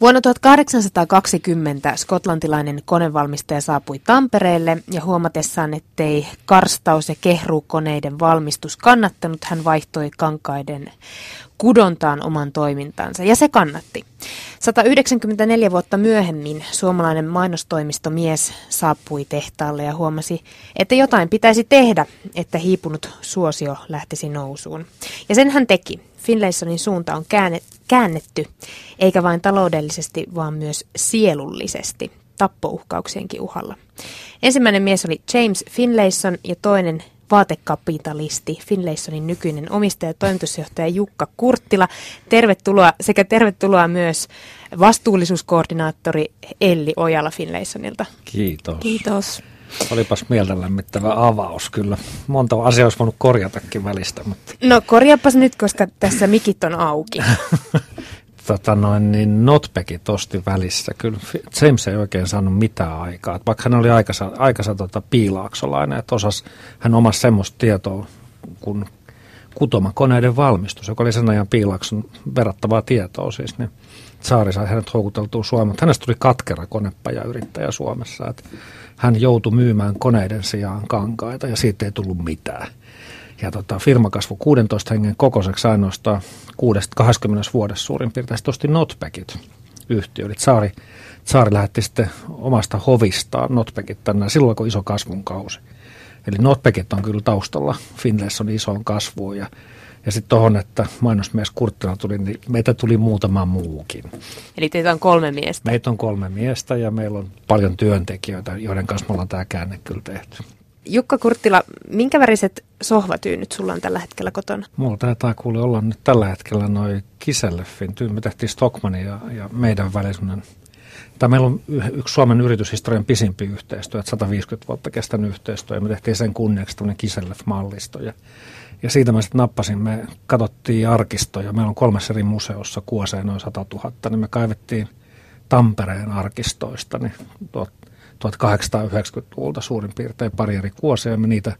Vuonna 1820 skotlantilainen konevalmistaja saapui Tampereelle ja huomatessaan, ettei karstaus- ja kehruukoneiden valmistus kannattanut, hän vaihtoi kankaiden kudontaan oman toimintansa ja se kannatti. 194 vuotta myöhemmin suomalainen mainostoimistomies saapui tehtaalle ja huomasi, että jotain pitäisi tehdä, että hiipunut suosio lähtisi nousuun. Ja sen hän teki. Finlaysonin suunta on käännetty, eikä vain taloudellisesti, vaan myös sielullisesti, tappouhkauksienkin uhalla. Ensimmäinen mies oli James Finlayson ja toinen vaatekapitalisti, Finlaysonin nykyinen omistaja ja toimitusjohtaja Jukka Kurttila. Tervetuloa sekä tervetuloa myös vastuullisuuskoordinaattori Elli Ojala Finlaysonilta. Kiitos. Kiitos. Olipas mieltä lämmittävä avaus kyllä. Monta asiaa olisi voinut korjatakin välistä. Mutta... No korjaapas nyt, koska tässä mikit on auki. tota noin, niin notpekit osti välissä. Kyllä James ei oikein saanut mitään aikaa. Vaikka hän oli aikansa, aikansa tota piilaaksolainen, että osas, hän omasi semmoista tietoa kuin kutomakoneiden valmistus, joka oli sen ajan piilaakson verrattavaa tietoa siis, niin Saari sai hänet houkuteltua Suomeen. Hänestä tuli katkera konepajayrittäjä Suomessa. Että hän joutui myymään koneiden sijaan kankaita ja siitä ei tullut mitään. Ja tota, firma kasvoi 16 hengen kokoiseksi ainoastaan 20 vuodessa suurin piirtein. Sitten osti Notpackit yhtiö. Eli Saari, Saari lähetti sitten omasta hovistaan Notpackit tänne silloin, kun iso kasvun kausi. Eli Notpackit on kyllä taustalla on isoon kasvuun ja ja sitten tuohon, että mainosmies Kurttila tuli, niin meitä tuli muutama muukin. Eli teitä on kolme miestä? Meitä on kolme miestä ja meillä on paljon työntekijöitä, joiden kanssa me ollaan tämä käänne kyllä tehty. Jukka Kurttila, minkä väriset sohvatyynyt sulla on tällä hetkellä kotona? Mulla taitaa kuule olla nyt tällä hetkellä noin Kiselleffin tyyny. Me tehtiin Stockmanin ja, ja meidän välisen tai meillä on yksi Suomen yrityshistorian pisimpi yhteistyö, että 150 vuotta kestänyt yhteistyö, ja me tehtiin sen kunniaksi tämmöinen Kisellef-mallisto. Ja ja siitä mä sitten nappasin, me katsottiin arkistoja, meillä on kolmessa eri museossa kuoseen noin 100 000, niin me kaivettiin Tampereen arkistoista niin 1890-luvulta suurin piirtein pari eri kuosia, ja me niitä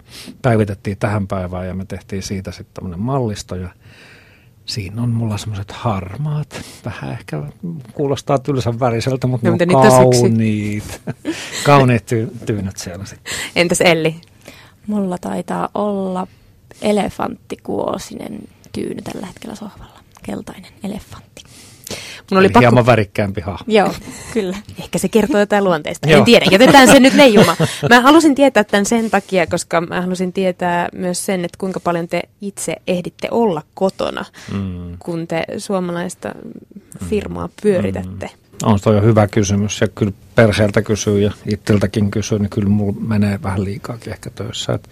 päivitettiin tähän päivään, ja me tehtiin siitä sitten tämmöinen mallisto, ja siinä on mulla semmoiset harmaat, vähän ehkä kuulostaa tylsän väriseltä, mutta no, ne on kauniit, kauniit ty- tyynyt siellä sitten. Entäs Elli? Mulla taitaa olla elefanttikuosinen tyyny tällä hetkellä sohvalla. Keltainen elefantti. Mun oli pakko... hieman värikkäämpi hahmo. Joo, kyllä. Ehkä se kertoo jotain luonteesta. en tiedä, jätetään se nyt leijumaan. Mä halusin tietää tämän sen takia, koska mä halusin tietää myös sen, että kuinka paljon te itse ehditte olla kotona, mm. kun te suomalaista firmaa pyöritätte. Mm. On toi jo hyvä kysymys ja kyllä perheeltä kysyy ja itseltäkin kysyy, niin kyllä mulla menee vähän liikaakin ehkä töissä. Että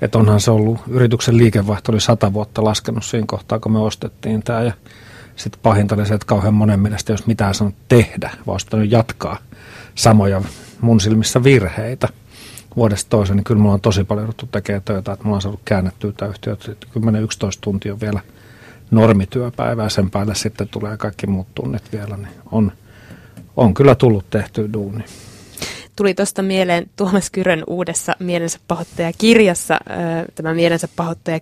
että onhan se ollut, yrityksen liikevaihto oli sata vuotta laskenut siinä kohtaa, kun me ostettiin tämä. Ja sitten pahinta oli se, että kauhean monen mielestä jos mitään sanonut tehdä, vaan olisi jatkaa samoja mun silmissä virheitä vuodesta toiseen, niin kyllä mulla on tosi paljon jouduttu tekemään töitä, että mulla on saanut käännettyä tämä yhtiö, että 10-11 tuntia on vielä normityöpäivää, sen päälle sitten tulee kaikki muut tunnit vielä, niin on, on kyllä tullut tehty duuni tuli tuosta mieleen Tuomas Kyrön uudessa mielensä pahoittaja-kirjassa tämä mielensä pahoittaja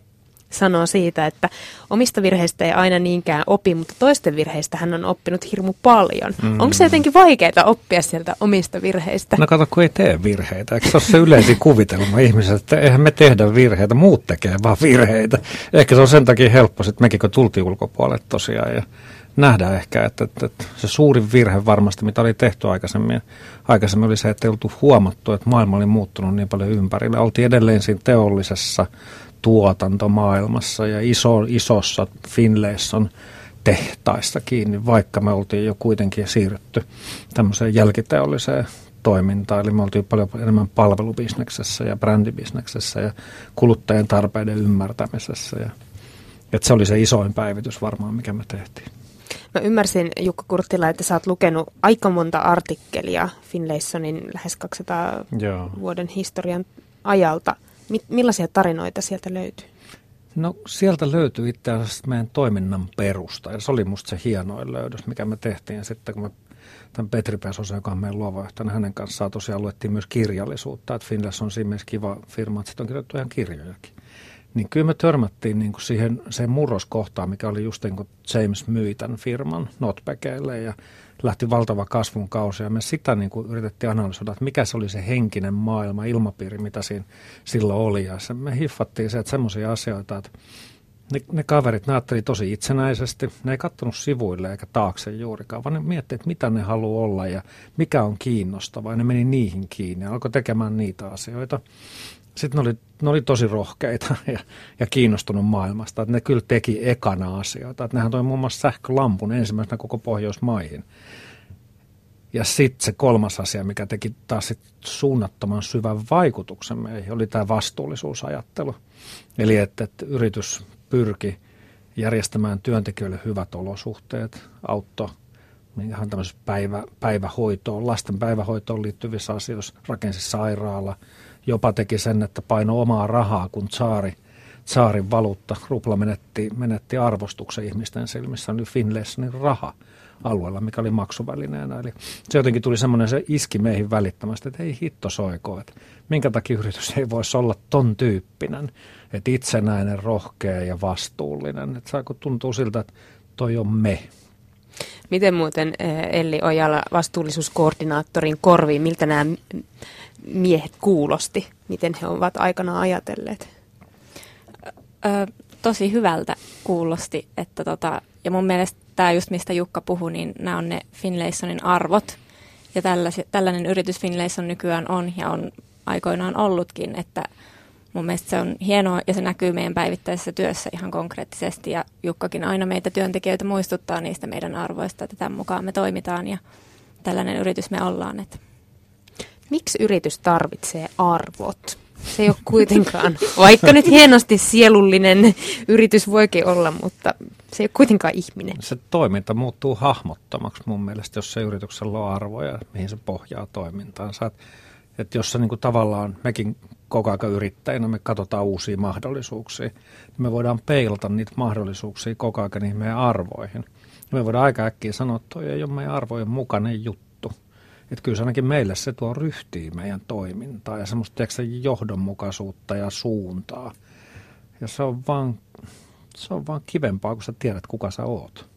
sanoo siitä, että omista virheistä ei aina niinkään opi, mutta toisten virheistä hän on oppinut hirmu paljon. Mm. Onko se jotenkin vaikeaa oppia sieltä omista virheistä? No kato, kun ei tee virheitä. Eikö se ole se yleisin kuvitelma ihmiset, että eihän me tehdä virheitä, muut tekee vaan virheitä. Ehkä se on sen takia helppo, että mekin kun tultiin ulkopuolelle tosiaan ja nähdä ehkä, että, että, että se suurin virhe varmasti, mitä oli tehty aikaisemmin, aikaisemmin oli se, että ei oltu huomattu, että maailma oli muuttunut niin paljon ympärille. Oltiin edelleen siinä teollisessa tuotantomaailmassa ja iso, isossa Finlayson tehtaissa kiinni, vaikka me oltiin jo kuitenkin siirrytty tämmöiseen jälkiteolliseen toimintaan. Eli me oltiin paljon enemmän palvelubisneksessä ja brändibisneksessä ja kuluttajien tarpeiden ymmärtämisessä. Ja, että se oli se isoin päivitys varmaan, mikä me tehtiin. Mä ymmärsin, Jukka Kurttila, että sä oot lukenut aika monta artikkelia Finlaysonin lähes 200 Joo. vuoden historian ajalta. Mi- millaisia tarinoita sieltä löytyy? No sieltä löytyy itse asiassa meidän toiminnan perusta. Ja se oli musta se hienoin löydös, mikä me tehtiin. Sitten kun me tämän Petri Pesosen, joka on meidän luova niin hänen kanssaan tosiaan luettiin myös kirjallisuutta. Että Finlayson on siinä mielessä kiva firma, että sitten on kirjoittu ihan kirjojakin niin kyllä me törmättiin niin kuin siihen, siihen murroskohtaan, mikä oli just niin kuin James myi tämän firman Notpackeille ja lähti valtava kasvun kausi ja me sitä niin kuin yritettiin analysoida, että mikä se oli se henkinen maailma, ilmapiiri, mitä siinä silloin oli ja se, me hiffattiin se, että semmoisia asioita, että ne, ne kaverit, ne tosi itsenäisesti. Ne ei kattonut sivuille eikä taakse juurikaan, vaan ne miettii, että mitä ne haluaa olla ja mikä on kiinnostavaa. Ja ne meni niihin kiinni ja alkoi tekemään niitä asioita. Sitten ne oli, ne oli tosi rohkeita ja, ja kiinnostunut maailmasta. Että ne kyllä teki ekana asioita. Että nehän toi muun muassa sähkölampun ensimmäisenä koko Pohjoismaihin. Ja sitten se kolmas asia, mikä teki taas sit suunnattoman syvän vaikutuksen meihin, oli tämä vastuullisuusajattelu. Eli että, että yritys pyrki järjestämään työntekijöille hyvät olosuhteet, auttoi ihan tämmöisessä päivä, päivähoitoon, lasten päivähoitoon liittyvissä asioissa, rakensi sairaala, jopa teki sen, että paino omaa rahaa, kun saari, saarin valuutta, rupla menetti, menetti arvostuksen ihmisten silmissä, oli Finlaysonin raha alueella, mikä oli maksuvälineenä. Eli se jotenkin tuli semmoinen, se iski meihin välittömästi, että ei hitto soiko, että minkä takia yritys ei voisi olla ton tyyppinen, että itsenäinen, rohkea ja vastuullinen. Että saako tuntuu siltä, että toi on me. Miten muuten eh, Elli Ojala vastuullisuuskoordinaattorin korviin, miltä nämä miehet kuulosti, miten he ovat aikana ajatelleet? Ö, tosi hyvältä kuulosti, että tota, ja mun mielestä tämä just mistä Jukka puhui, niin nämä on ne Finlaysonin arvot. Ja tällainen yritys Finlayson nykyään on ja on aikoinaan ollutkin, että mun mielestä se on hienoa ja se näkyy meidän päivittäisessä työssä ihan konkreettisesti ja Jukkakin aina meitä työntekijöitä muistuttaa niistä meidän arvoista, että tämän mukaan me toimitaan ja tällainen yritys me ollaan. Että. Miksi yritys tarvitsee arvot? Se ei ole kuitenkaan, vaikka nyt hienosti sielullinen yritys voikin olla, mutta se ei ole kuitenkaan ihminen. Se toiminta muuttuu hahmottomaksi mun mielestä, jos se yrityksellä on arvoja, mihin se pohjaa toimintaansa. Että et jos se niin tavallaan mekin koko ajan yrittäjinä me katsotaan uusia mahdollisuuksia, niin me voidaan peilata niitä mahdollisuuksia koko ajan niihin meidän arvoihin. Me voidaan aika äkkiä sanoa, että toi ei ole meidän arvojen mukainen juttu. Että kyllä se ainakin meille se tuo ryhtiä meidän toimintaa ja semmoista tiedätkö, johdonmukaisuutta ja suuntaa. Ja se on vaan, se on vaan kivempaa, kun sä tiedät, kuka sä oot.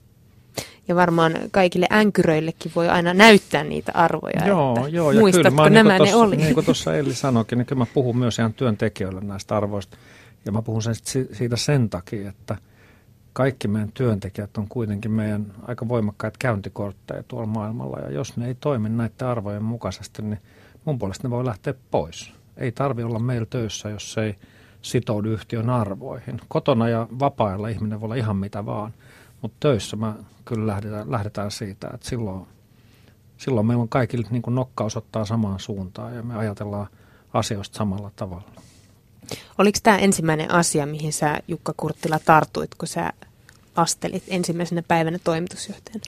Ja varmaan kaikille änkyröillekin voi aina näyttää niitä arvoja, joo, että joo, ja muistatko kyllä, nämä niin ne tossa, oli. Niin kuin tuossa Elli sanoikin, niin kyllä mä puhun myös ihan työntekijöille näistä arvoista. Ja mä puhun sen siitä sen takia, että kaikki meidän työntekijät on kuitenkin meidän aika voimakkaita käyntikortteja tuolla maailmalla. Ja jos ne ei toimi näiden arvojen mukaisesti, niin mun puolesta ne voi lähteä pois. Ei tarvi olla meillä töissä, jos ei sitoudu yhtiön arvoihin. Kotona ja vapailla ihminen voi olla ihan mitä vaan – mutta töissä mä kyllä lähdetään, lähdetään siitä, että silloin, silloin meillä on kaikille niin kuin nokka osoittaa samaan suuntaan ja me ajatellaan asioista samalla tavalla. Oliko tämä ensimmäinen asia, mihin sä Jukka Kurttila tartuit, kun sä astelit ensimmäisenä päivänä toimitusjohtajana?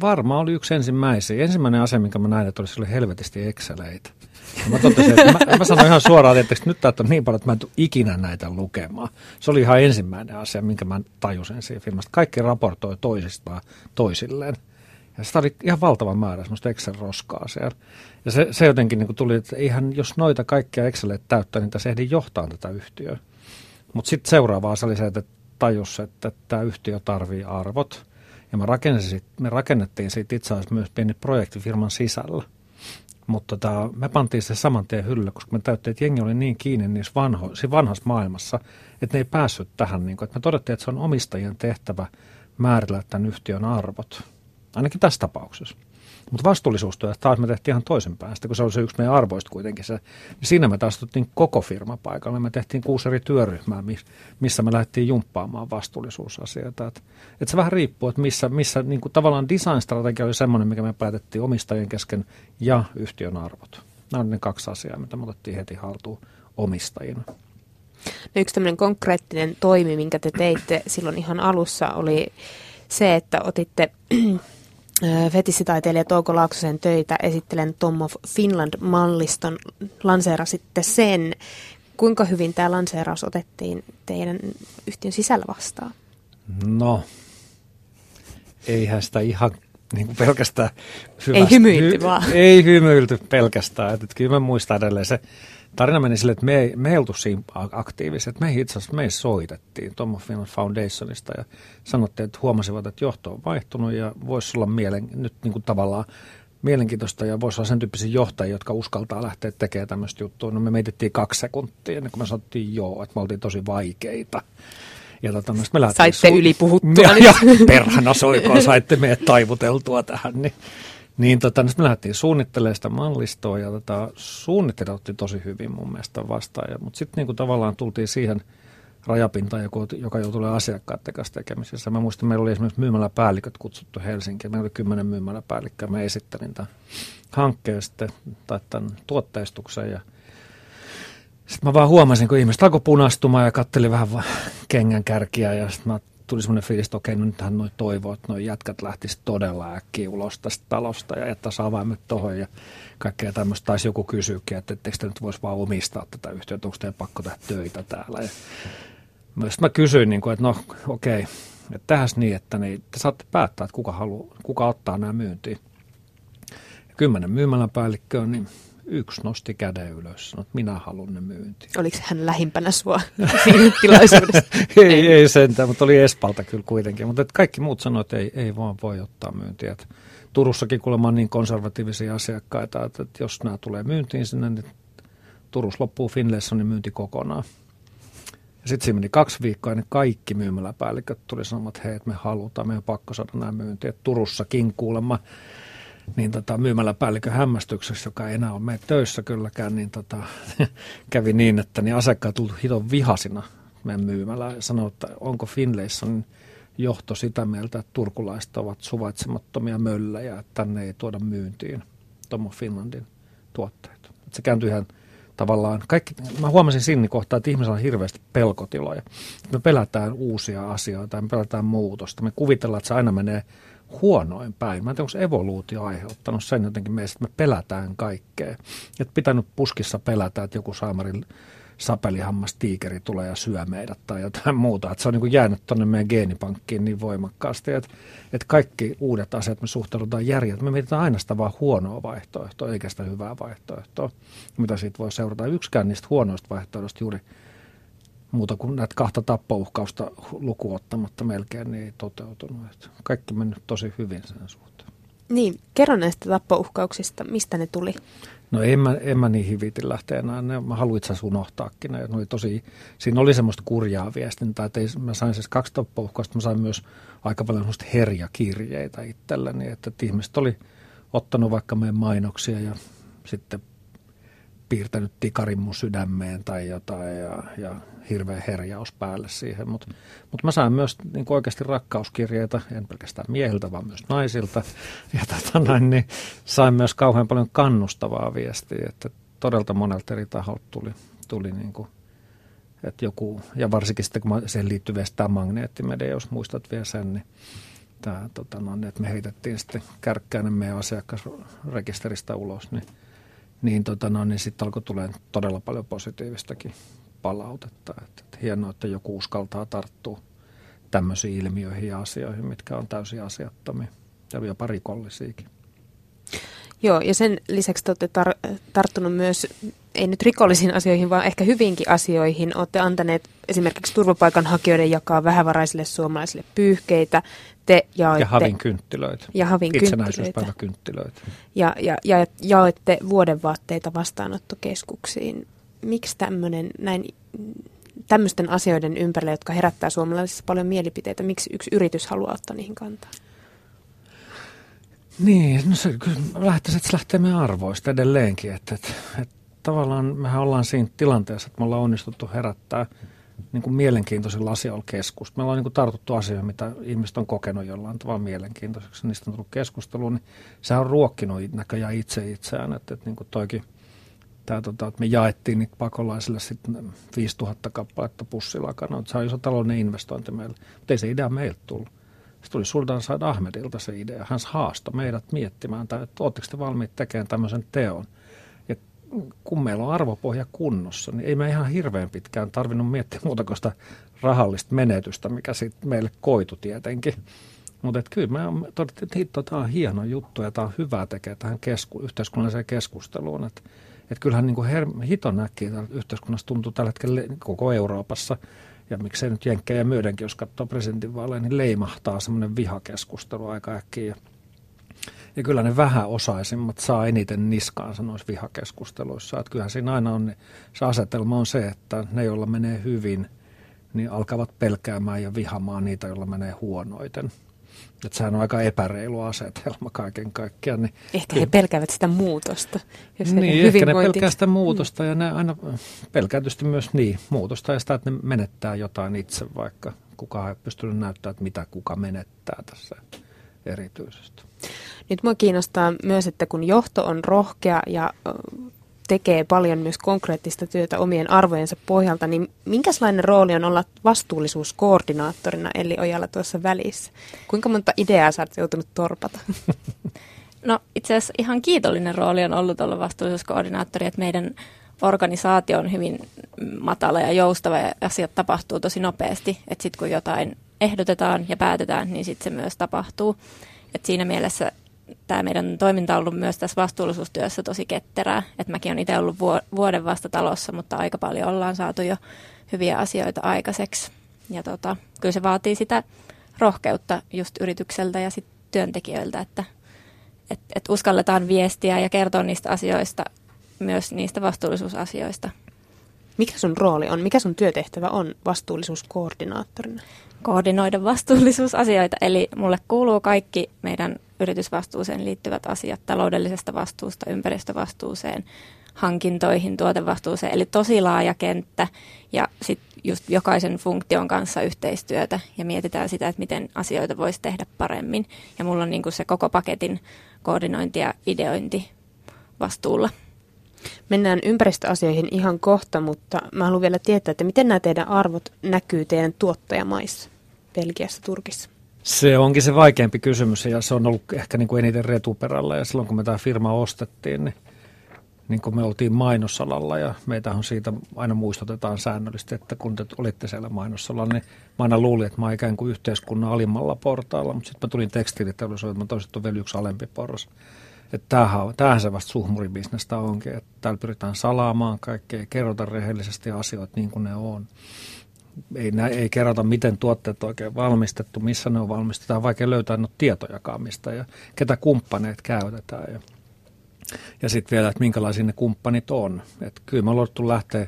Varmaan oli yksi ensimmäisiä. Ensimmäinen asia, minkä mä näin, että oli, oli helvetisti Exceleitä. Ja mä totesin, että mä, mä sanoin ihan suoraan, että nyt täältä on niin paljon, että mä en tule ikinä näitä lukemaan. Se oli ihan ensimmäinen asia, minkä mä tajusin siinä filmasta. Kaikki raportoi toisistaan toisilleen. Ja sitä oli ihan valtava määrä semmoista Excel-roskaa siellä. Ja se, se jotenkin niin tuli, että eihän, jos noita kaikkia Excelit täyttää, niin tässä ehdi johtaa tätä yhtiöä. Mutta sitten seuraava asia oli se, että tajus, että tämä yhtiö tarvii arvot. Ja mä me rakennettiin siitä itse asiassa myös pieni projekti firman sisällä – mutta tota, me pantiin se saman tien hyllylle, koska me täyttiin, että jengi oli niin kiinni niissä vanho, siinä vanhassa maailmassa, että ne ei päässyt tähän. Niin kuin, että me todettiin, että se on omistajien tehtävä määritellä tämän yhtiön arvot. Ainakin tässä tapauksessa. Mutta vastuullisuustyö taas me tehtiin ihan toisinpäin. Sitten kun se oli se yksi meidän arvoista kuitenkin se, niin siinä me taas koko firma paikalle. Me tehtiin kuusi eri työryhmää, missä me lähdettiin jumppaamaan vastuullisuusasioita. Et, et se vähän riippuu, että missä, missä niin kuin tavallaan design-strategia oli semmoinen, mikä me päätettiin omistajien kesken ja yhtiön arvot. Nämä on ne kaksi asiaa, mitä me otettiin heti haltuun omistajina. No yksi tämmöinen konkreettinen toimi, minkä te teitte silloin ihan alussa, oli se, että otitte fetissitaiteilija Touko Laaksosen töitä esittelen Tom of Finland-malliston. Lanseerasitte sen. Kuinka hyvin tämä lanseeraus otettiin teidän yhtiön sisällä vastaan? No, eihän sitä ihan niin kuin pelkästään hyvästä, Ei hymyilty hy, vaan. Ei hymyilty pelkästään. Että kyllä mä muistan edelleen se tarina meni sille, että me ei, me ei oltu siinä aktiiviset. Me itse asiassa me soitettiin Tom Finland Foundationista ja sanottiin, että huomasivat, että johto on vaihtunut ja voisi olla mielen, nyt niin kuin tavallaan mielenkiintoista ja voisi olla sen tyyppisiä johtajia, jotka uskaltaa lähteä tekemään tämmöistä juttua. No me mietittiin kaksi sekuntia ennen kuin me sanottiin joo, että me oltiin tosi vaikeita. Ja tota, me Saitte su- yli puhuttua. Ja, ja perhana soikoon, saitte meidät taivuteltua tähän. Niin, niin tota, me lähdettiin suunnittelemaan sitä mallistoa ja tota, suunnittelijat otti tosi hyvin mun mielestä vastaan. Mutta sitten niin tavallaan tultiin siihen rajapintaan, joka, joka joutui olemaan asiakkaiden kanssa tekemisissä. Mä muistan, meillä oli esimerkiksi myymäläpäälliköt kutsuttu Helsinkiin. Meillä oli kymmenen myymäläpäällikköä. Mä esittelin tämän hankkeen sitten, tai tämän tuotteistuksen ja sitten mä vaan huomasin, kun ihmiset alkoi punastumaan ja katteli vähän kengän kärkiä ja sitten mä tuli semmoinen fiilis, että okei, no nythän noi toivoo, että noi jätkät lähtis todella äkkiä ulos tästä talosta ja jättäisi avaimet tohon ja kaikkea tämmöistä. Taisi joku kysyäkin, että etteikö te nyt voisi vaan omistaa tätä yhtiötä, onko teidän pakko tehdä töitä täällä. Ja myös mä kysyin, niin kuin, että no okei, että tähäs niin, että niin, te saatte päättää, että kuka, haluaa, kuka ottaa nämä myyntiin. Kymmenen myymäläpäällikköä, niin yksi nosti käden ylös, sanoi, että minä haluan ne myyntiin. Oliko hän lähimpänä sua tilaisuudessa? ei, ei sentään, mutta oli Espalta kyllä kuitenkin. Mutta kaikki muut sanoivat, että ei, ei vaan voi ottaa myyntiä. Et Turussakin kuulemma on niin konservatiivisia asiakkaita, että, että jos nämä tulee myyntiin sinne, niin Turus loppuu Finlaysonin myynti kokonaan. Ja sitten siinä meni kaksi viikkoa, niin kaikki myymäläpäälliköt tuli sanomaan, että hei, että me halutaan, meidän on pakko saada nämä myyntiä. Turussakin kuulemma niin tota, myymäläpäällikön hämmästyksessä, joka ei enää ole meidän töissä kylläkään, niin tota, kävi niin, että niin asiakkaat tullut hiton vihasina meidän myymälä ja sanoi, että onko Finlaysonin johto sitä mieltä, että turkulaiset ovat suvaitsemattomia möllejä, että tänne ei tuoda myyntiin Tomo Finlandin tuotteet. Että se kääntyi ihan tavallaan, kaikki, mä huomasin siinä kohtaa, että ihmisillä on hirveästi pelkotiloja. Me pelätään uusia asioita, me pelätään muutosta. Me kuvitellaan, että se aina menee huonoin päin. Mä en tiedä, onko evoluutio aiheuttanut sen jotenkin meistä, että me pelätään kaikkea. Että pitänyt puskissa pelätä, että joku saamarin sapelihammas tiikeri tulee ja syö meidät tai jotain muuta. Että se on niin kuin jäänyt tuonne meidän geenipankkiin niin voimakkaasti, että, että kaikki uudet asiat me suhtaudutaan järjet. Me mietitään aina sitä vaan huonoa vaihtoehtoa, eikä sitä hyvää vaihtoehtoa, mitä siitä voi seurata. Yksikään niistä huonoista vaihtoehdoista juuri muuta kuin näitä kahta tappouhkausta lukuottamatta melkein niin ei toteutunut. Että kaikki mennyt tosi hyvin sen suhteen. Niin, kerro näistä tappouhkauksista, mistä ne tuli? No en mä, en mä niin hivitin lähteä enää. Ne, mä haluin itse asiassa unohtaakin. Ne, ne tosi, siinä oli semmoista kurjaa viestintää, että ei, mä sain siis kaksi tappouhkausta, mä sain myös aika paljon semmoista herjakirjeitä itselleni, että, että ihmiset oli ottanut vaikka meidän mainoksia ja sitten piirtänyt tikarin mun sydämeen tai jotain ja, ja hirveä herjaus päälle siihen. Mutta mut mä sain myös niin oikeasti rakkauskirjeitä, en pelkästään miehiltä, vaan myös naisilta. Ja tota noin, niin sain myös kauhean paljon kannustavaa viestiä, että todella monelta eri taholta tuli, tuli niin kuin, että joku, ja varsinkin sitten kun siihen liittyy vielä tämä magneettimedia, jos muistat vielä sen, niin tämä, tota, no, että me heitettiin sitten kärkkäinen meidän asiakasrekisteristä ulos, niin niin, tota, no, niin sitten alkoi tulee todella paljon positiivistakin palautetta. Että, että hienoa, että joku uskaltaa tarttua tämmöisiin ilmiöihin ja asioihin, mitkä on täysin asiattomia ja jopa rikollisiakin. Joo, ja sen lisäksi te olette tar- tarttunut myös, ei nyt rikollisiin asioihin, vaan ehkä hyvinkin asioihin. Olette antaneet esimerkiksi turvapaikanhakijoiden jakaa vähävaraisille suomalaisille pyyhkeitä. Te jaoitte, ja havin kynttilöitä. Ja havin Itsenäisyyspäiväkynttilöitä. Ja, ja, ja jaoitte vuodenvaatteita vastaanottokeskuksiin. Miksi tämmöinen näin tämmöisten asioiden ympärillä, jotka herättää suomalaisissa paljon mielipiteitä, miksi yksi yritys haluaa ottaa niihin kantaa? Niin, no se että se lähtee meidän arvoista edelleenkin. Että, että, että tavallaan mehän ollaan siinä tilanteessa, että me ollaan onnistuttu herättää niin kuin mielenkiintoisilla asioilla keskusta. Me ollaan niin kuin tartuttu asioihin, mitä ihmiset on kokenut jollain tavalla mielenkiintoiseksi. Niistä on tullut keskusteluun, niin se on ruokkinut näköjään itse itseään. Että, että niin kuin toikin, tämä, tota, että me jaettiin niitä pakolaisille sitten 5000 kappaletta pussilakana. Se on iso taloudellinen investointi meille, mutta ei se idea meiltä tullut. Se tuli Sultan Said Ahmedilta se idea. Hän haastoi meidät miettimään, että oletteko te valmiit tekemään tämmöisen teon. Ja kun meillä on arvopohja kunnossa, niin ei me ihan hirveän pitkään tarvinnut miettiä muuta kuin sitä rahallista menetystä, mikä sitten meille koitu tietenkin. Mutta kyllä me todettiin, että tämä on hieno juttu ja tämä on hyvä tekee tähän kesku, yhteiskunnalliseen keskusteluun. Että Että kyllähän niin kuin her- hito näki yhteiskunnassa tuntuu tällä hetkellä koko Euroopassa, ja miksei nyt jenkkejä myödenkin, jos katsoo presidentinvaaleja, niin leimahtaa semmoinen vihakeskustelu aika äkkiä. Ja kyllä ne vähäosaisimmat saa eniten niskaansa noissa vihakeskusteluissa. Että kyllähän siinä aina on, se asetelma on se, että ne, joilla menee hyvin, niin alkavat pelkäämään ja vihamaan niitä, joilla menee huonoiten. Että sehän on aika epäreilu asetelma kaiken kaikkiaan. Niin ehkä he pelkäävät sitä muutosta. Jos niin, ehkä ne pelkää sitä muutosta ja ne aina pelkää tietysti myös niin, muutosta ja sitä, että ne menettää jotain itse, vaikka kukaan ei pystynyt näyttämään, että mitä kuka menettää tässä erityisesti. Nyt minua kiinnostaa myös, että kun johto on rohkea ja tekee paljon myös konkreettista työtä omien arvojensa pohjalta, niin minkälainen rooli on olla vastuullisuuskoordinaattorina Eli Ojalla tuossa välissä? Kuinka monta ideaa sä oot joutunut torpata? No itse asiassa ihan kiitollinen rooli on ollut olla vastuullisuuskoordinaattori, että meidän organisaatio on hyvin matala ja joustava ja asiat tapahtuu tosi nopeasti. Että sitten kun jotain ehdotetaan ja päätetään, niin sitten se myös tapahtuu. Et siinä mielessä tämä meidän toiminta on ollut myös tässä vastuullisuustyössä tosi ketterää. Et mäkin olen itse ollut vuoden vasta talossa, mutta aika paljon ollaan saatu jo hyviä asioita aikaiseksi. Ja tota, kyllä se vaatii sitä rohkeutta just yritykseltä ja sit työntekijöiltä, että et, et uskalletaan viestiä ja kertoa niistä asioista, myös niistä vastuullisuusasioista. Mikä sun rooli on? Mikä sun työtehtävä on vastuullisuuskoordinaattorina? Koordinoida vastuullisuusasioita, eli mulle kuuluu kaikki meidän yritysvastuuseen liittyvät asiat taloudellisesta vastuusta ympäristövastuuseen, hankintoihin, tuotevastuuseen, eli tosi laaja kenttä ja sitten just jokaisen funktion kanssa yhteistyötä ja mietitään sitä, että miten asioita voisi tehdä paremmin. Ja mulla on niin se koko paketin koordinointi ja ideointi vastuulla. Mennään ympäristöasioihin ihan kohta, mutta mä haluan vielä tietää, että miten nämä teidän arvot näkyy teidän tuottajamaissa, Belgiassa, Turkissa? Se onkin se vaikeampi kysymys ja se on ollut ehkä niin kuin eniten retuperällä ja silloin kun me tämä firma ostettiin, niin, niin kun me oltiin mainosalalla ja meitä on siitä aina muistutetaan säännöllisesti, että kun te olitte siellä mainosalalla, niin mä aina luulin, että mä oon ikään kuin yhteiskunnan alimmalla portaalla, mutta sitten mä tulin tekstiiliteollisuuteen, että mä toisin vielä yksi alempi porras. Että tämähän, tämähän se vasta suhmuribisnestä onkin, että täällä pyritään salaamaan kaikkea, kerrota rehellisesti asioita niin kuin ne on ei, nä, ei kerrota, miten tuotteet on oikein valmistettu, missä ne on valmistettu. On vaikea löytää no tietojakaan mistä ja ketä kumppaneet käytetään. Ja, ja sitten vielä, että minkälaisia ne kumppanit on. Et kyllä me ollaan lähteä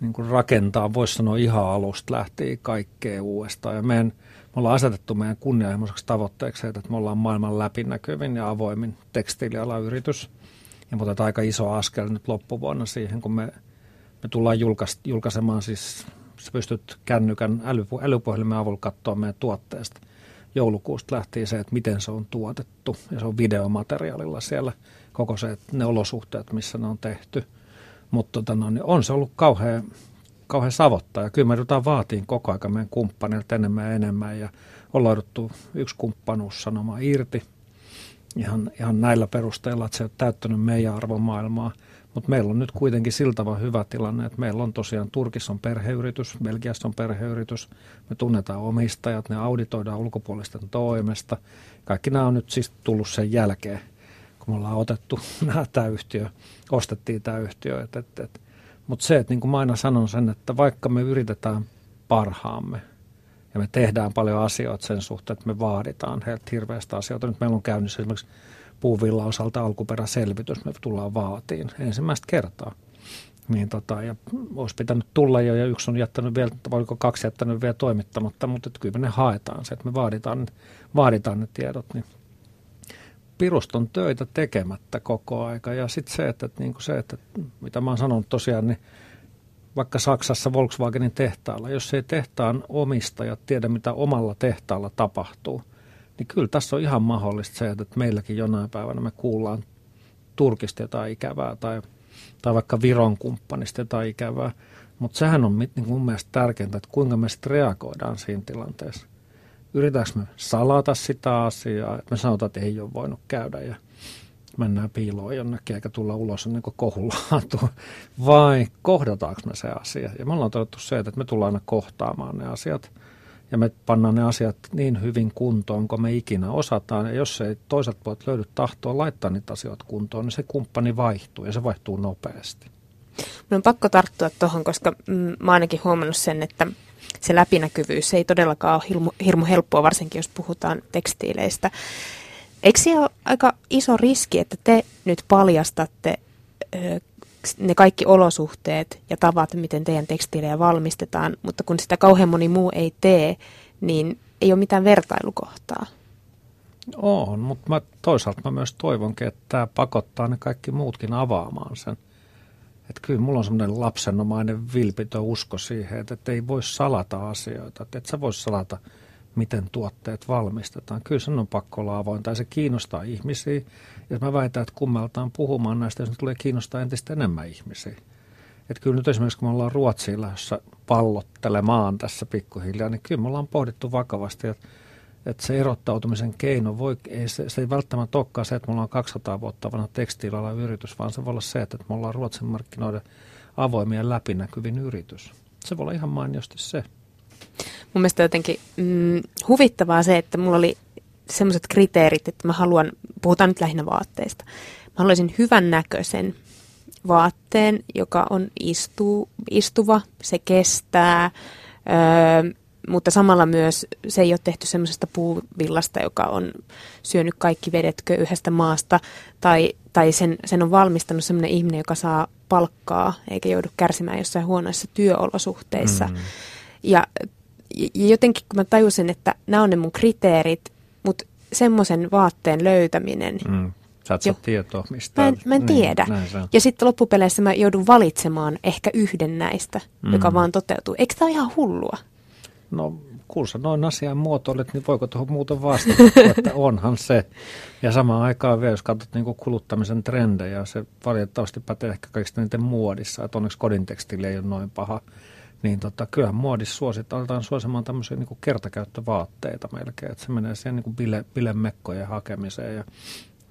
niin kuin rakentaa, voisi sanoa ihan alusta lähtien kaikkea uudestaan. Ja meidän, me ollaan asetettu meidän kunnianhimoiseksi tavoitteeksi, että me ollaan maailman läpinäkyvin ja avoimin tekstiilialayritys. Ja me aika iso askel nyt loppuvuonna siihen, kun me, me tullaan julkaisemaan siis sä pystyt kännykän älypu- älypuhelimen avulla katsoa meidän tuotteesta. Joulukuusta lähtien se, että miten se on tuotettu. Ja se on videomateriaalilla siellä. Koko se, että ne olosuhteet, missä ne on tehty. Mutta tota, no, niin on se ollut kauhean, kauhean savottaa ja kyllä me joudutaan vaatiin koko ajan meidän kumppanilta enemmän ja enemmän. Ja ollaan yksi kumppanuus sanomaan irti ihan, ihan näillä perusteilla, että se on täyttänyt meidän arvomaailmaa – mutta meillä on nyt kuitenkin siltä hyvä tilanne, että meillä on tosiaan Turkissa on perheyritys, Belgiassa on perheyritys, me tunnetaan omistajat, ne auditoidaan ulkopuolisten toimesta. Kaikki nämä on nyt siis tullut sen jälkeen, kun me ollaan otettu tämä yhtiö, ostettiin tämä yhtiö. Mutta se, että niin kuin mä aina sanon sen, että vaikka me yritetään parhaamme ja me tehdään paljon asioita sen suhteen, että me vaaditaan heiltä hirveästä asioita. Nyt meillä on käynnissä esimerkiksi puuvilla osalta alkuperäselvitys me tullaan vaatiin ensimmäistä kertaa. Niin tota, ja olisi pitänyt tulla jo, ja yksi on jättänyt vielä, voiko kaksi jättänyt vielä toimittamatta, mutta että kyllä me ne haetaan se, että me vaaditaan, vaaditaan ne tiedot, niin piruston töitä tekemättä koko aika. Ja sitten se, että, että, niin kuin se, että mitä mä oon sanonut tosiaan, niin vaikka Saksassa Volkswagenin tehtaalla, jos ei tehtaan omistajat tiedä, mitä omalla tehtaalla tapahtuu, niin kyllä tässä on ihan mahdollista se, että meilläkin jonain päivänä me kuullaan Turkista jotain ikävää tai, tai vaikka Viron kumppanista jotain ikävää. Mutta sehän on niin mun mielestä tärkeintä, että kuinka me sitten reagoidaan siinä tilanteessa. Yritätkö me salata sitä asiaa, että me sanotaan, että ei ole voinut käydä ja mennään piiloon jonnekin eikä tulla ulos ennen kuin kohulaantuu. Vai kohdataanko me se asia? Ja me ollaan todettu se, että me tullaan aina kohtaamaan ne asiat – ja me pannaan ne asiat niin hyvin kuntoon, kun me ikinä osataan. Ja jos ei toiselta puolelta löydy tahtoa laittaa niitä asioita kuntoon, niin se kumppani vaihtuu ja se vaihtuu nopeasti. Minun on pakko tarttua tuohon, koska mm, mä ainakin huomannut sen, että se läpinäkyvyys ei todellakaan ole hirmu, hirmu helppoa, varsinkin jos puhutaan tekstiileistä. Eikö se ole aika iso riski, että te nyt paljastatte ö, ne kaikki olosuhteet ja tavat, miten teidän tekstiilejä valmistetaan, mutta kun sitä kauhean moni muu ei tee, niin ei ole mitään vertailukohtaa. On, mutta mä, toisaalta mä myös toivonkin, että tämä pakottaa ne kaikki muutkin avaamaan sen. Että kyllä mulla on semmoinen lapsenomainen vilpitö usko siihen, että ei voi salata asioita. Että et sä vois salata, miten tuotteet valmistetaan. Kyllä sen on pakko olla avointa ja se kiinnostaa ihmisiä. Ja mä väitän, että kummeltaan puhumaan näistä, jos tulee kiinnostaa entistä enemmän ihmisiä. Että kyllä nyt esimerkiksi kun me ollaan Ruotsiin lähdössä pallottelemaan tässä pikkuhiljaa, niin kyllä me ollaan pohdittu vakavasti, että, että se erottautumisen keino voi, ei, se, se ei välttämättä olekaan se, että me ollaan 200 vuotta vanha tekstiilialan yritys, vaan se voi olla se, että me ollaan Ruotsin markkinoiden avoimien läpinäkyvin yritys. Se voi olla ihan mainiosti se. Mun mielestä jotenkin mm, huvittavaa se, että mulla oli semmoiset kriteerit, että mä haluan, puhutaan nyt lähinnä vaatteista, mä haluaisin hyvän näköisen vaatteen, joka on istu, istuva, se kestää, öö, mutta samalla myös se ei ole tehty semmoisesta puuvillasta, joka on syönyt kaikki vedet köyhästä maasta, tai, tai sen, sen on valmistanut semmoinen ihminen, joka saa palkkaa, eikä joudu kärsimään jossain huonoissa työolosuhteissa. Mm. Ja, ja jotenkin kun mä tajusin, että nämä on ne mun kriteerit, mutta semmoisen vaatteen löytäminen, mm. Sä et saa tietoa mistä. Mä en, mä en niin, tiedä. Ja sitten loppupeleissä mä joudun valitsemaan ehkä yhden näistä, mm. joka vaan toteutuu. Eikö tämä ole ihan hullua? No kun sä noin asian muotoilet, niin voiko tuohon muuten vastata, että onhan se. Ja samaan aikaan vielä, jos katsot niin kuluttamisen trendejä, se valitettavasti pätee ehkä kaikista niiden muodissa, että onneksi kodin tekstiili ei ole noin paha, niin tota, kyllähän muodissa suosit, aletaan suosimaan tämmöisiä niin kertakäyttövaatteita melkein, että se menee siihen niin bile, bilemekkojen hakemiseen ja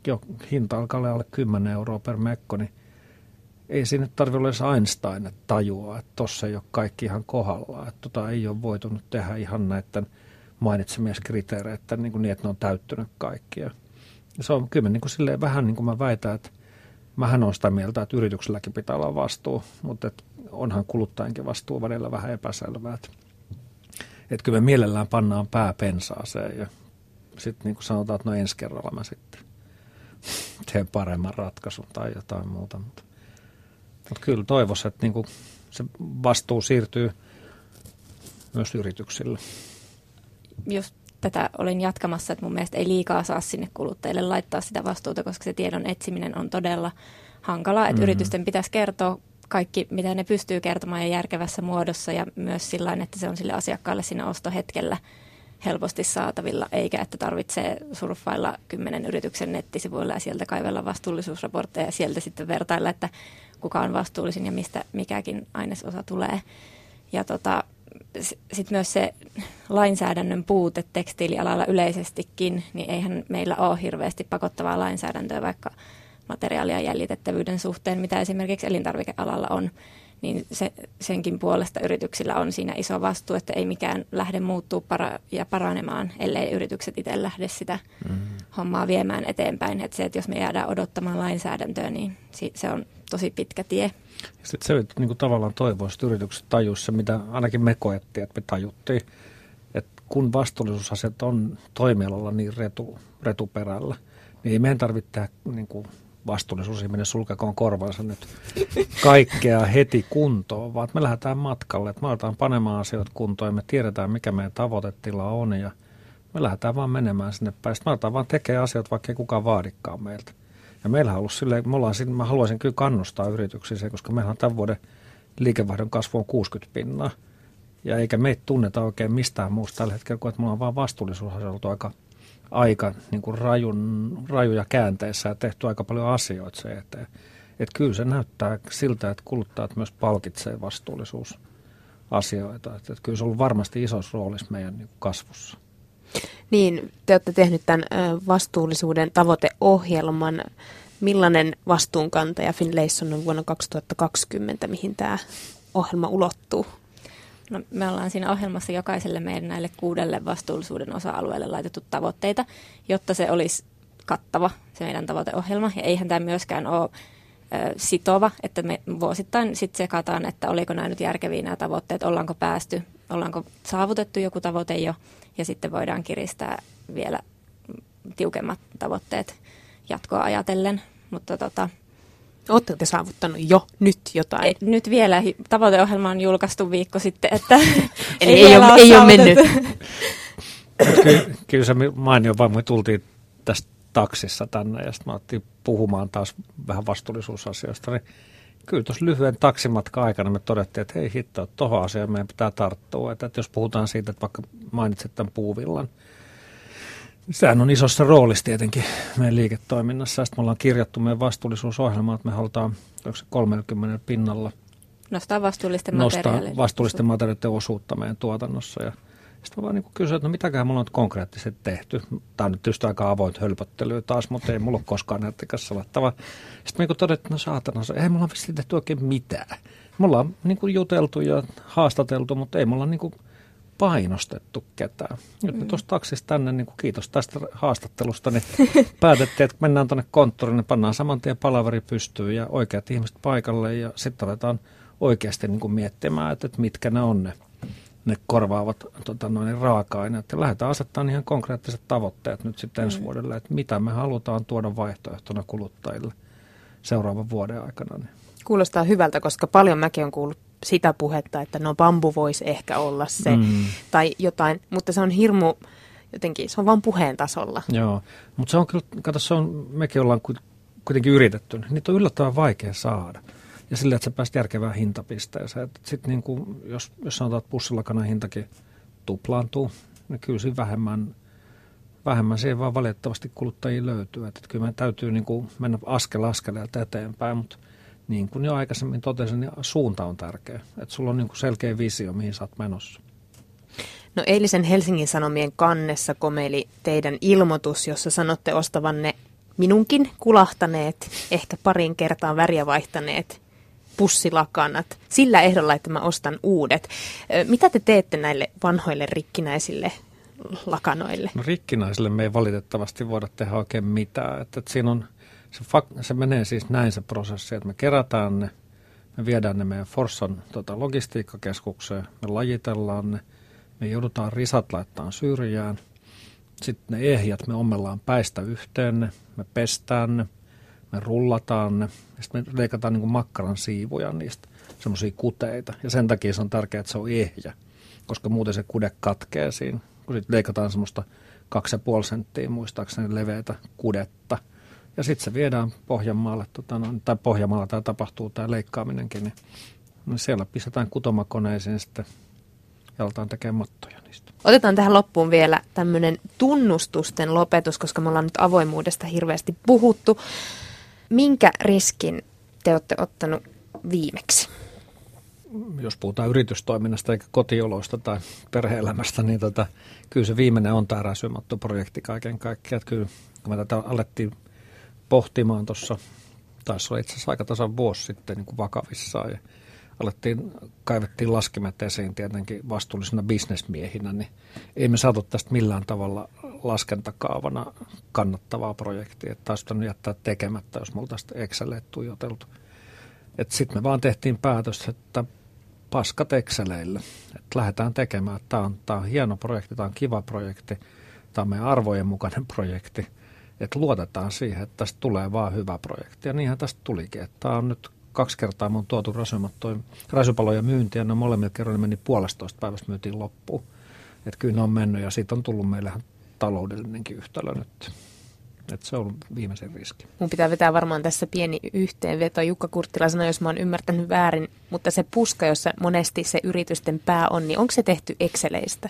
jo hinta alkaa olla alle 10 euroa per mekko, niin ei siinä tarvitse olla edes Einstein että tajua, että tuossa ei ole kaikki ihan kohdallaan. Että tota ei ole voitu nyt tehdä ihan näiden mainitsemia kriteereitä niin, niin, että ne on täyttynyt kaikkia. Ja se on kyllä niin kuin silleen, vähän niin kuin mä väitän, että mähän on sitä mieltä, että yritykselläkin pitää olla vastuu, mutta että onhan kuluttajankin vastuu välillä vähän epäselvää. Että, että kyllä me mielellään pannaan pää pensaaseen ja sitten niin kuin sanotaan, että no ensi kerralla mä sitten teen paremman ratkaisun tai jotain muuta. Mutta, mutta kyllä toivoisin, että niin kuin se vastuu siirtyy myös yrityksille. Just tätä olin jatkamassa, että mun mielestä ei liikaa saa sinne kuluttajille laittaa sitä vastuuta, koska se tiedon etsiminen on todella hankalaa. Että mm-hmm. yritysten pitäisi kertoa kaikki, mitä ne pystyy kertomaan ja järkevässä muodossa ja myös sillä että se on sille asiakkaalle siinä ostohetkellä – helposti saatavilla, eikä että tarvitsee surffailla kymmenen yrityksen nettisivuilla ja sieltä kaivella vastuullisuusraportteja ja sieltä sitten vertailla, että kuka on vastuullisin ja mistä mikäkin ainesosa tulee. Ja tota, sitten myös se lainsäädännön puute tekstiilialalla yleisestikin, niin eihän meillä ole hirveästi pakottavaa lainsäädäntöä vaikka materiaalia jäljitettävyyden suhteen, mitä esimerkiksi elintarvikealalla on niin se, senkin puolesta yrityksillä on siinä iso vastuu, että ei mikään lähde muuttuu para- ja paranemaan, ellei yritykset itse lähde sitä mm. hommaa viemään eteenpäin. Että se, että jos me jäädään odottamaan lainsäädäntöä, niin se on tosi pitkä tie. Sitten se niin kuin tavallaan toivoisi, että yritykset tajuisivat mitä ainakin me koettiin, että me tajuttiin, että kun vastuullisuusasiat on toimialalla niin retu, retuperällä, niin ei meidän tarvitse tehdä niin kuin vastuullisuusihminen sulkekoon korvansa nyt kaikkea heti kuntoon, vaan me lähdetään matkalle, että me aletaan panemaan asioita kuntoon ja me tiedetään, mikä meidän tavoitetila on ja me lähdetään vaan menemään sinne päin. Sitten me aletaan vaan tekemään asioita, vaikka ei kukaan vaadikaan meiltä. Ja meillä on ollut silleen, me ollaan, mä haluaisin kyllä kannustaa yrityksiä, koska meillä on tämän vuoden liikevaihdon kasvu on 60 pinnaa. Ja eikä meitä tunneta oikein mistään muusta tällä hetkellä, kuin että me ollaan vaan vastuullisuusasioita aika aika niin kuin rajun, rajuja käänteissä ja tehty aika paljon asioita se eteen. Että kyllä se näyttää siltä, että kuluttajat myös palkitsee vastuullisuusasioita. Että, että kyllä se on ollut varmasti isossa roolissa meidän niin kasvussa. Niin, te olette tehnyt tämän vastuullisuuden tavoiteohjelman. Millainen vastuunkantaja Finlayson on vuonna 2020, mihin tämä ohjelma ulottuu? No, me ollaan siinä ohjelmassa jokaiselle meidän näille kuudelle vastuullisuuden osa-alueelle laitettu tavoitteita, jotta se olisi kattava, se meidän tavoiteohjelma. Ja eihän tämä myöskään ole ö, sitova, että me vuosittain sitten sekataan, että oliko nämä nyt järkeviä nämä tavoitteet, ollaanko päästy, ollaanko saavutettu joku tavoite jo, ja sitten voidaan kiristää vielä tiukemmat tavoitteet jatkoa ajatellen. Mutta tota, Oletteko te saavuttanut jo nyt jotain? ei, nyt vielä tavoiteohjelma on julkaistu viikko sitten, että Eli ei, ole, ei ole mennyt. Kyllä, kyllä se mainio vaan, me tultiin tästä taksissa tänne ja sitten me otettiin puhumaan taas vähän vastuullisuusasioista, niin kyllä tuossa lyhyen taksimatkan aikana me todettiin, että hei hitto, tuohon asiaan meidän pitää tarttua. Että, että jos puhutaan siitä, että vaikka mainitset tämän puuvillan, sehän on isossa roolissa tietenkin meidän liiketoiminnassa. Sitten me ollaan kirjattu meidän vastuullisuusohjelmaan, että me halutaan onko se 30 pinnalla Nostaa vastuullisten nostaa materiaalien. vastuullisten materiaalien osuutta meidän tuotannossa. Ja sitten mä vaan niin kysyin, että no mitäköhän mulla on nyt konkreettisesti tehty. Tämä on nyt tietysti aika avoin hölpöttelyä taas, mutta ei mulla ole koskaan näitä kanssa salattavaa. Sitten me todettiin, että no saatana, ei mulla ole vissiin tehty oikein mitään. Me ollaan niin juteltu ja haastateltu, mutta ei mulla niin kuin painostettu ketään. Nyt me tuosta taksista tänne, niin kuin kiitos tästä haastattelusta, niin päätettiin, että mennään tuonne konttoriin, niin pannaan saman tien palaveri pystyyn ja oikeat ihmiset paikalle ja sitten aletaan oikeasti niin kuin miettimään, että, että mitkä ne on ne, ne korvaavat tota, noin, raaka-aineet. Ja lähdetään asettamaan ihan konkreettiset tavoitteet nyt sitten ensi vuodelle, että mitä me halutaan tuoda vaihtoehtona kuluttajille seuraavan vuoden aikana. Niin. Kuulostaa hyvältä, koska paljon mäkin on kuullut sitä puhetta, että no bambu voisi ehkä olla se Mm. tai jotain, mutta se on hirmu jotenkin, se on vain puheen tasolla. Joo, mutta se on kyllä, kato, se on, mekin ollaan ku- kuitenkin yritetty, niin niitä on yllättävän vaikea saada. Ja sillä, että sä pääst järkevään hintapisteeseen. Sitten niin kuin, jos, jos sanotaan, että pussilakanan hintakin tuplaantuu, niin kyllä siinä vähemmän, vähemmän siihen vaan valitettavasti kuluttajia löytyy. Että kyllä meidän täytyy niin kuin mennä askel askeleelta eteenpäin, mutta niin kuin jo aikaisemmin totesin, niin suunta on tärkeä. Että sulla on niin kuin selkeä visio, mihin sä oot menossa. No eilisen Helsingin Sanomien kannessa komeili teidän ilmoitus, jossa sanotte ostavanne minunkin kulahtaneet, ehkä parin kertaan väriä vaihtaneet pussilakanat sillä ehdolla, että mä ostan uudet. Mitä te teette näille vanhoille rikkinäisille lakanoille? No rikkinäisille me ei valitettavasti voida tehdä oikein mitään. Että, että siinä on, se, fak- se menee siis näin se prosessi, että me kerätään ne, me viedään ne meidän Forssan tota, logistiikkakeskukseen, me lajitellaan ne, me joudutaan risat laittaa syrjään, sitten ne ehjät me ommellaan päistä yhteen ne, me pestään ne, me rullataan ne, ja sitten me leikataan niin kuin makkaran siivuja niistä, semmoisia kuteita, ja sen takia se on tärkeää, että se on ehjä, koska muuten se kude katkee siinä, kun sitten leikataan semmoista 2,5 senttiä muistaakseni leveätä kudetta, ja sitten se viedään Pohjanmaalle, tota, no, tai Pohjanmaalla tämä tapahtuu tämä leikkaaminenkin, niin, niin siellä pistetään kutomakoneisiin sitten ja aletaan tekemään mattoja niistä. Otetaan tähän loppuun vielä tämmöinen tunnustusten lopetus, koska me ollaan nyt avoimuudesta hirveästi puhuttu. Minkä riskin te olette ottanut viimeksi? jos puhutaan yritystoiminnasta eikä kotioloista tai perheelämästä, niin tota, kyllä se viimeinen on tämä räsymattoprojekti kaiken kaikkiaan. Kyllä, kun me tätä alettiin pohtimaan tuossa, taisi olla itse asiassa aika tasan vuosi sitten niin kuin vakavissaan ja alettiin, kaivettiin laskimet esiin tietenkin vastuullisina bisnesmiehinä, niin ei me saatu tästä millään tavalla laskentakaavana kannattavaa projektia. Että taisi pitänyt jättää tekemättä, jos me oltaisiin Excelille tuijoteltu. Sitten me vaan tehtiin päätös, että paskat Exceleille, että lähdetään tekemään. Tämä on, tämä on hieno projekti, tämä on kiva projekti, tämä on meidän arvojen mukainen projekti. Että luotetaan siihen, että tästä tulee vaan hyvä projekti. Ja niinhän tästä tulikin. Että tämä on nyt kaksi kertaa mun tuotu räsypaloja myyntiä, ne molemmilla kerroilla meni puolestoista päivästä myytiin loppuun. Että kyllä ne on mennyt ja siitä on tullut meille ihan taloudellinenkin yhtälö nyt. Että se on viimeisen riski. Mun pitää vetää varmaan tässä pieni yhteenveto. Jukka Kurttila sanoi, jos mä oon ymmärtänyt väärin, mutta se puska, jossa monesti se yritysten pää on, niin onko se tehty Exceleistä?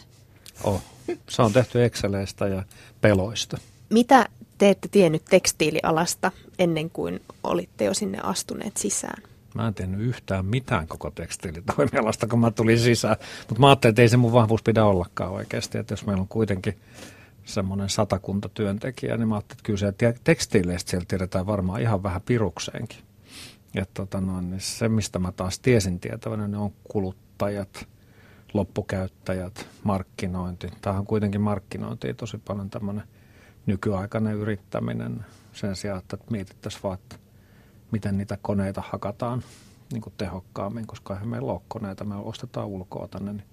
Oh. Se on tehty Exceleistä ja peloista. Mitä te ette tiennyt tekstiilialasta ennen kuin olitte jo sinne astuneet sisään? Mä en tiennyt yhtään mitään koko tekstiilitoimialasta, kun mä tulin sisään. Mutta mä ajattelin, että ei se mun vahvuus pidä ollakaan oikeasti. Että jos meillä on kuitenkin semmoinen satakunta työntekijää, niin mä ajattelin, että kyllä se te- tekstiileistä siellä tiedetään varmaan ihan vähän pirukseenkin. Ja tota noin, niin se, mistä mä taas tiesin tietävänä, ne on kuluttajat, loppukäyttäjät, markkinointi. Tämä on kuitenkin markkinointi tosi paljon tämmöinen nykyaikainen yrittäminen sen sijaan, että mietittäisiin vaan, että miten niitä koneita hakataan niin kuin tehokkaammin, koska eihän meillä ole koneita, me ostetaan ulkoa tänne. Niin,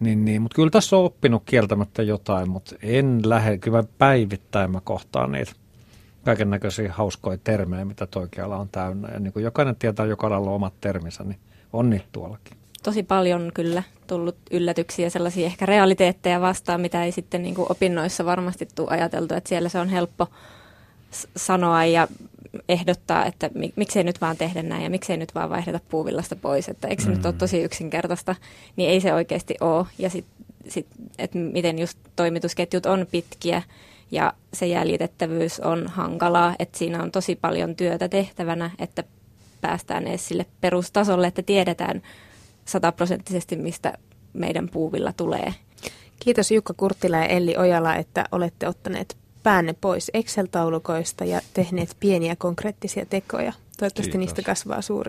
niin, niin. mutta kyllä tässä on oppinut kieltämättä jotain, mutta en lähde, kyllä päivittäin mä kohtaan niitä kaiken näköisiä hauskoja termejä, mitä toikialla on täynnä. Ja niin kuin jokainen tietää joka alalla omat terminsä, niin on niitä tuollakin. Tosi paljon kyllä tullut yllätyksiä, sellaisia ehkä realiteetteja vastaan, mitä ei sitten niin kuin opinnoissa varmasti tule ajateltu, että siellä se on helppo sanoa ja ehdottaa, että miksei nyt vaan tehdä näin ja miksei nyt vaan vaihdeta puuvillasta pois, että eikö se mm. nyt ole mm. tosi yksinkertaista, niin ei se oikeasti ole. Ja sitten sit, että miten just toimitusketjut on pitkiä ja se jäljitettävyys on hankalaa, että siinä on tosi paljon työtä tehtävänä, että päästään edes sille perustasolle, että tiedetään sataprosenttisesti, mistä meidän puuvilla tulee. Kiitos Jukka Kurttila ja Elli Ojala, että olette ottaneet päänne pois Excel-taulukoista ja tehneet pieniä konkreettisia tekoja. Toivottavasti Kiitos. niistä kasvaa suuri